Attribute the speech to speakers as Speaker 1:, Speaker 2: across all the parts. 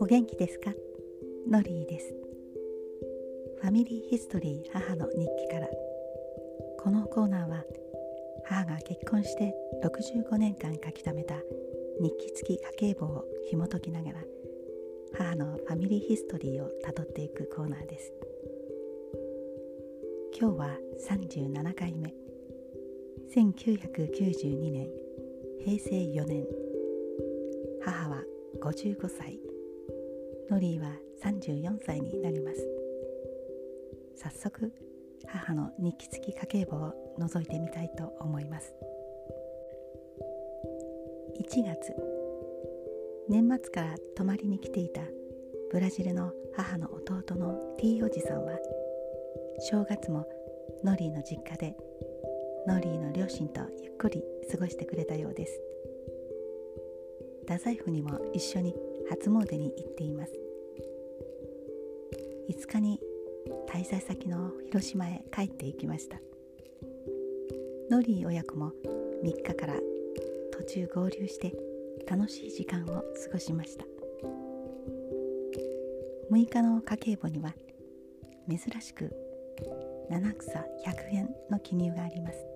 Speaker 1: お元気ですか？ノリーです。ファミリーヒストリー母の日記から。このコーナーは母が結婚して65年間書き溜めた日記付き家計簿を紐解きながら母のファミリーヒストリーをたどっていくコーナーです。今日は37回目。1992年平成4年。母は55歳。ノリーは34歳になります。早速母の日記付き家計簿を覗いてみたいと思います。1月年末から泊まりに来ていたブラジルの母の弟の T おじさんは正月もノリーの実家でノリーの両親とゆっくり過ごしてくれたようです。太宰府にも一緒に初詣に行っています。5日に滞在先の広島へ帰っていきました。ノリー親子も3日から途中合流して楽しい時間を過ごしました。6日の家計簿には珍しく七草100円の記入があります。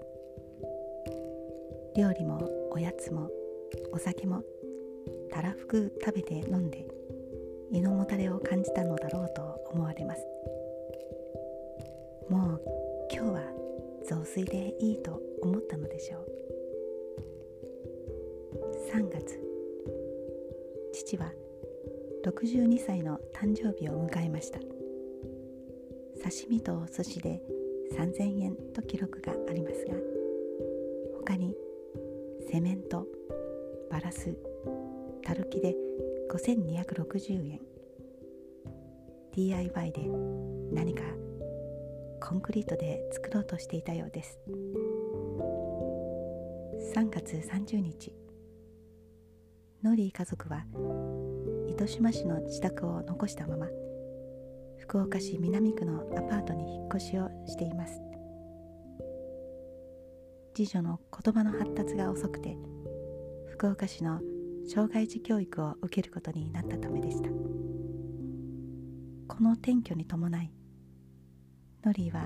Speaker 1: 料理もおやつもお酒もたらふく食べて飲んで胃のもたれを感じたのだろうと思われます。もう今日は雑炊でいいと思ったのでしょう。3月父は62歳の誕生日を迎えました。刺身とお寿司で3000円と記録がありますがセメントバラスたるきで5260円。DIY で何かコンクリートで作ろうとしていたようです。3月30日。ノリー家族は糸島市の自宅を残したまま福岡市南区のアパートに引っ越しをしています。次女の言葉の発達が遅くて福岡市の障害児教育を受けることになったためでした。この転居に伴いノリーは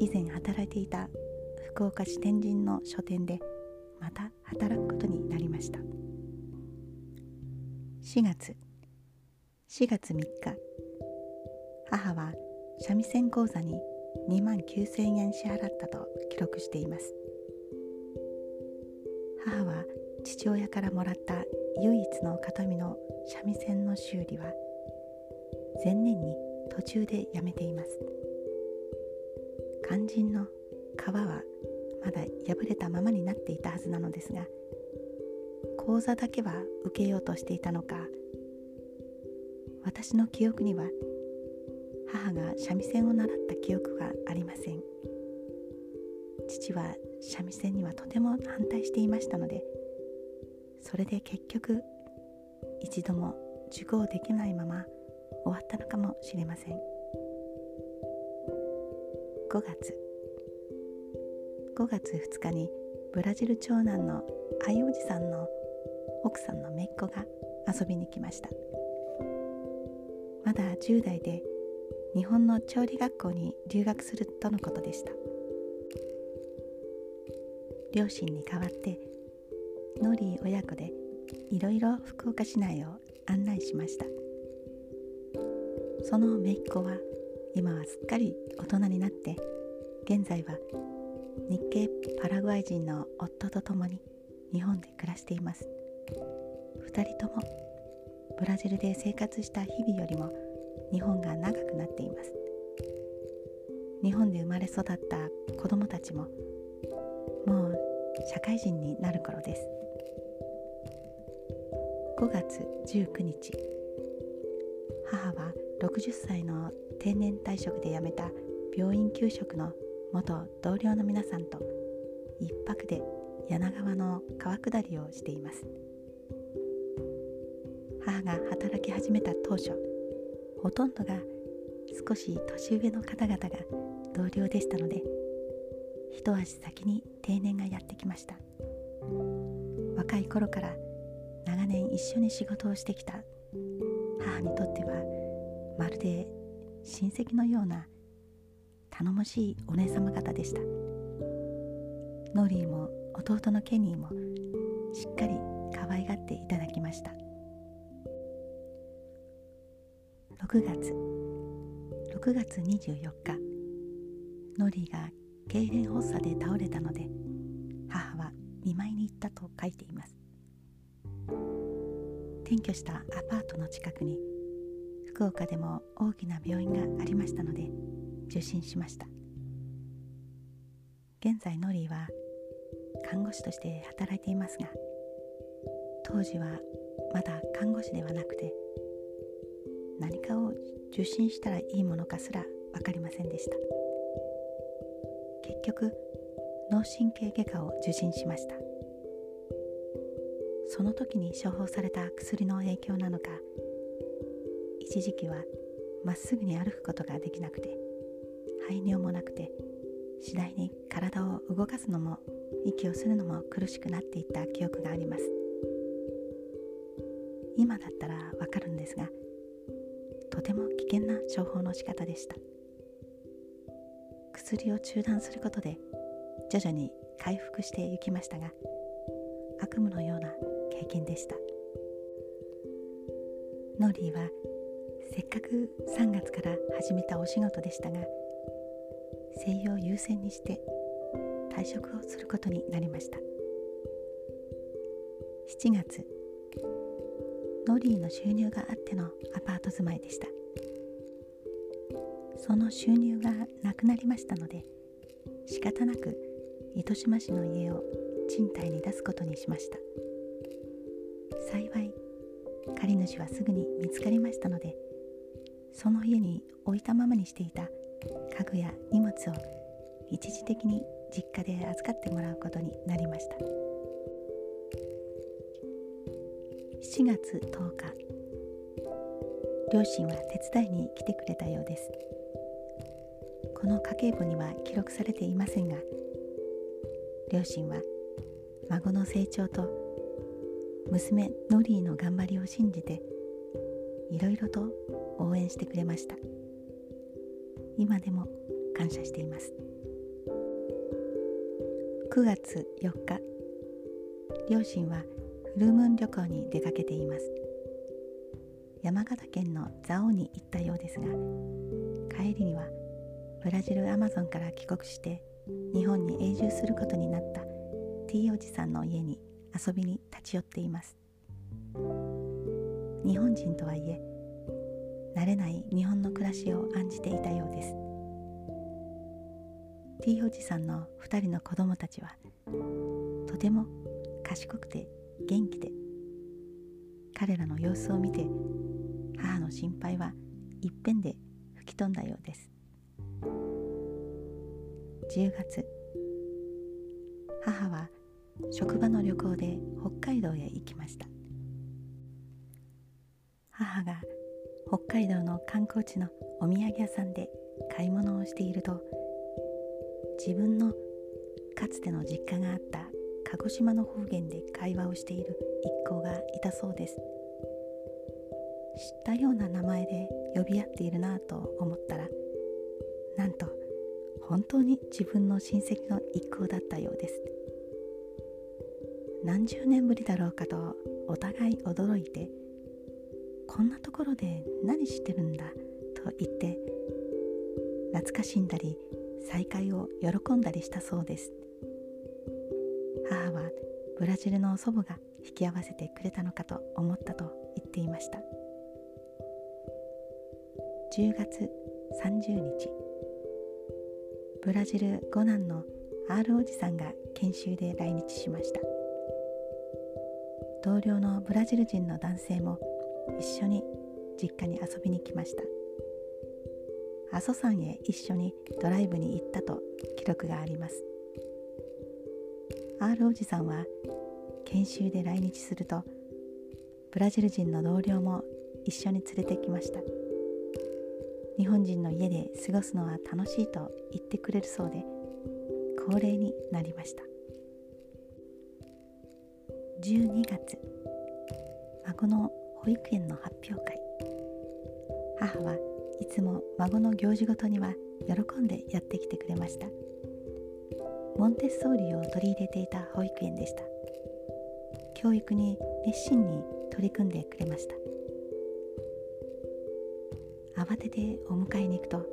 Speaker 1: 以前働いていた福岡市天神の書店でまた働くことになりました。4月4月3日母は三味線講座に2万9000円支払ったと記録しています。母は父親からもらった唯一の形見の三味線の修理は前年に途中でやめています。肝心の皮はまだ破れたままになっていたはずなのですが講座だけは受けようとしていたのか私の記憶には母が三味線を習った記憶がありません。父は三味線にはとても反対していましたのでそれで結局一度も受講できないまま終わったのかもしれません。5月。5月2日にブラジル長男の愛おじさんの奥さんの姪っ子が遊びに来ました。まだ10代で日本の調理学校に留学するとのことでした。両親に代わってノリー親子でいろいろ福岡市内を案内しました。その姪っ子は今はすっかり大人になって現在は日系パラグアイ人の夫と共に日本で暮らしています。2人ともブラジルで生活した日々よりも日本が長くなっています。日本で生まれ育った子供たちも社会人になる頃です。5月19日。母は60歳の定年退職で辞めた病院給食の元同僚の皆さんと一泊で柳川の川下りをしています。母が働き始めた当初ほとんどが少し年上の方々が同僚でしたので一足先に定年がやってきました。若い頃から長年一緒に仕事をしてきた母にとってはまるで親戚のような頼もしいお姉様方でした。ノーリーも弟のケニーもしっかり可愛がっていただきました。6月6月24日ノリーが痙攣発作で倒れたので母は見舞いに行ったと書いています。転居したアパートの近くに福岡でも大きな病院がありましたので受診しました。現在ノリーは看護師として働いていますが当時はまだ看護師ではなくて何かを受診したらいいものかすら分かりませんでした。結局脳神経外科を受診しました。その時に処方された薬の影響なのか一時期はまっすぐに歩くことができなくて排尿もなくて次第に体を動かすのも息をするのも苦しくなっていった記憶があります。今だったらわかるんですがとても危険な処方の仕方でした。薬を中断することで徐々に回復していきましたが悪夢のような経験でした。ノーリーはせっかく3月から始めたお仕事でしたが静養優先にして退職をすることになりました。7月ノーリーの収入があってのアパート住まいでした。その収入がなくなりましたので仕方なく糸島市の家を賃貸に出すことにしました。幸い借り主はすぐに見つかりましたのでその家に置いたままにしていた家具や荷物を一時的に実家で預かってもらうことになりました。7月10日両親は手伝いに来てくれたようです。この家計簿には記録されていませんが両親は孫の成長と娘ノリーの頑張りを信じていろいろと応援してくれました。今でも感謝しています。9月4日両親はフルムーン旅行に出かけています。山形県の蔵王に行ったようですが帰りにはブラジルアマゾンから帰国して日本に永住することになった T おじさんの家に遊びに立ち寄っています。日本人とはいえ慣れない日本の暮らしを案じていたようです。T おじさんの2人の子供たちはとても賢くて元気で彼らの様子を見て母の心配はいっぺんで吹き飛んだようです。10月。母は職場の旅行で北海道へ行きました。母が北海道の観光地のお土産屋さんで買い物をしていると自分のかつての実家があった鹿児島の方言で会話をしている一行がいたそうです。知ったような名前で呼び合っているなぁと思ったらなんと本当に自分の親戚の一行だったようです何十年ぶりだろうかとお互い驚いてこんなところで何してるんだと言って懐かしんだり再会を喜んだりしたそうです。母はブラジルの祖母が引き合わせてくれたのかと思ったと言っていました。10月30日。ブラジル五男の R おじさんが研修で来日しました。同僚のブラジル人の男性も一緒に実家に遊びに来ました。阿蘇山へ一緒にドライブに行ったと記録があります。R おじさんは研修で来日するとブラジル人の同僚も一緒に連れてきました。日本人の家で過ごすのは楽しいと言ってくれるそうで恒例になりました。12月孫の保育園の発表会。母はいつも孫の行事ごとには喜んでやってきてくれました。モンテッソーリを取り入れていた保育園でした。教育に熱心に取り組んでくれました。慌ててお迎えに行くと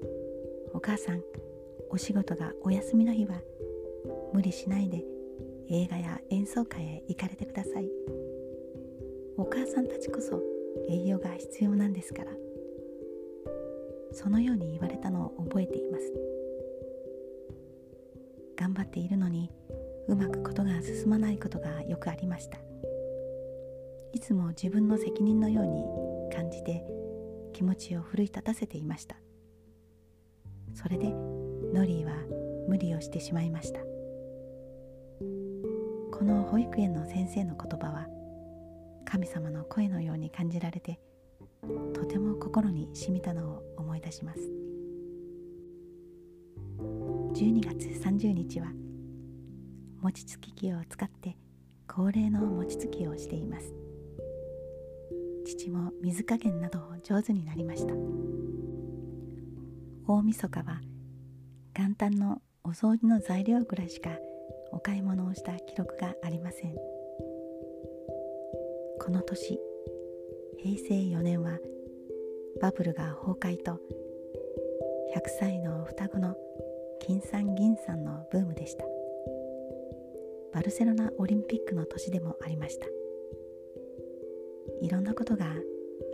Speaker 1: 「お母さんお仕事がお休みの日は無理しないで映画や演奏会へ行かれてください。お母さんたちこそ栄養が必要なんですから。そのように言われたのを覚えています。頑張っているのにうまくことが進まないことがよくありました。いつも自分の責任のように感じて気持ちを奮い立たせていました。それでノリーは無理をしてしまいました。この保育園の先生の言葉は神様の声のように感じられてとても心に染みたのを思い出します。12月30日は餅つき機を使って恒例の餅つきをしています。父も水加減などを上手になりました。大晦日は元旦のお掃除の材料ぐらいしかお買い物をした記録がありません。この年平成4年はバブルが崩壊と100歳の双子の金さん銀さんのブームでした。バルセロナオリンピックの年でもありました。いろんなことが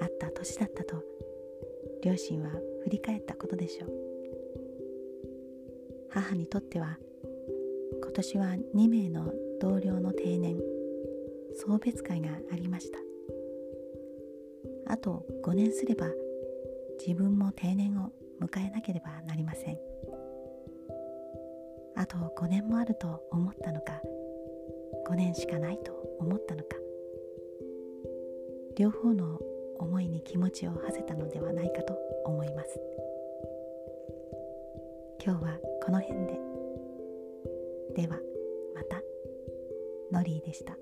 Speaker 1: あった年だったと両親は振り返ったことでしょう。母にとっては今年は2名の同僚の定年送別会がありました。あと5年すれば自分も定年を迎えなければなりません。あと5年もあると思ったのか5年しかないと思ったのか。両方の思いに気持ちを馳せたのではないかと思います。今日はこの辺で。ではまた。ノリーでした。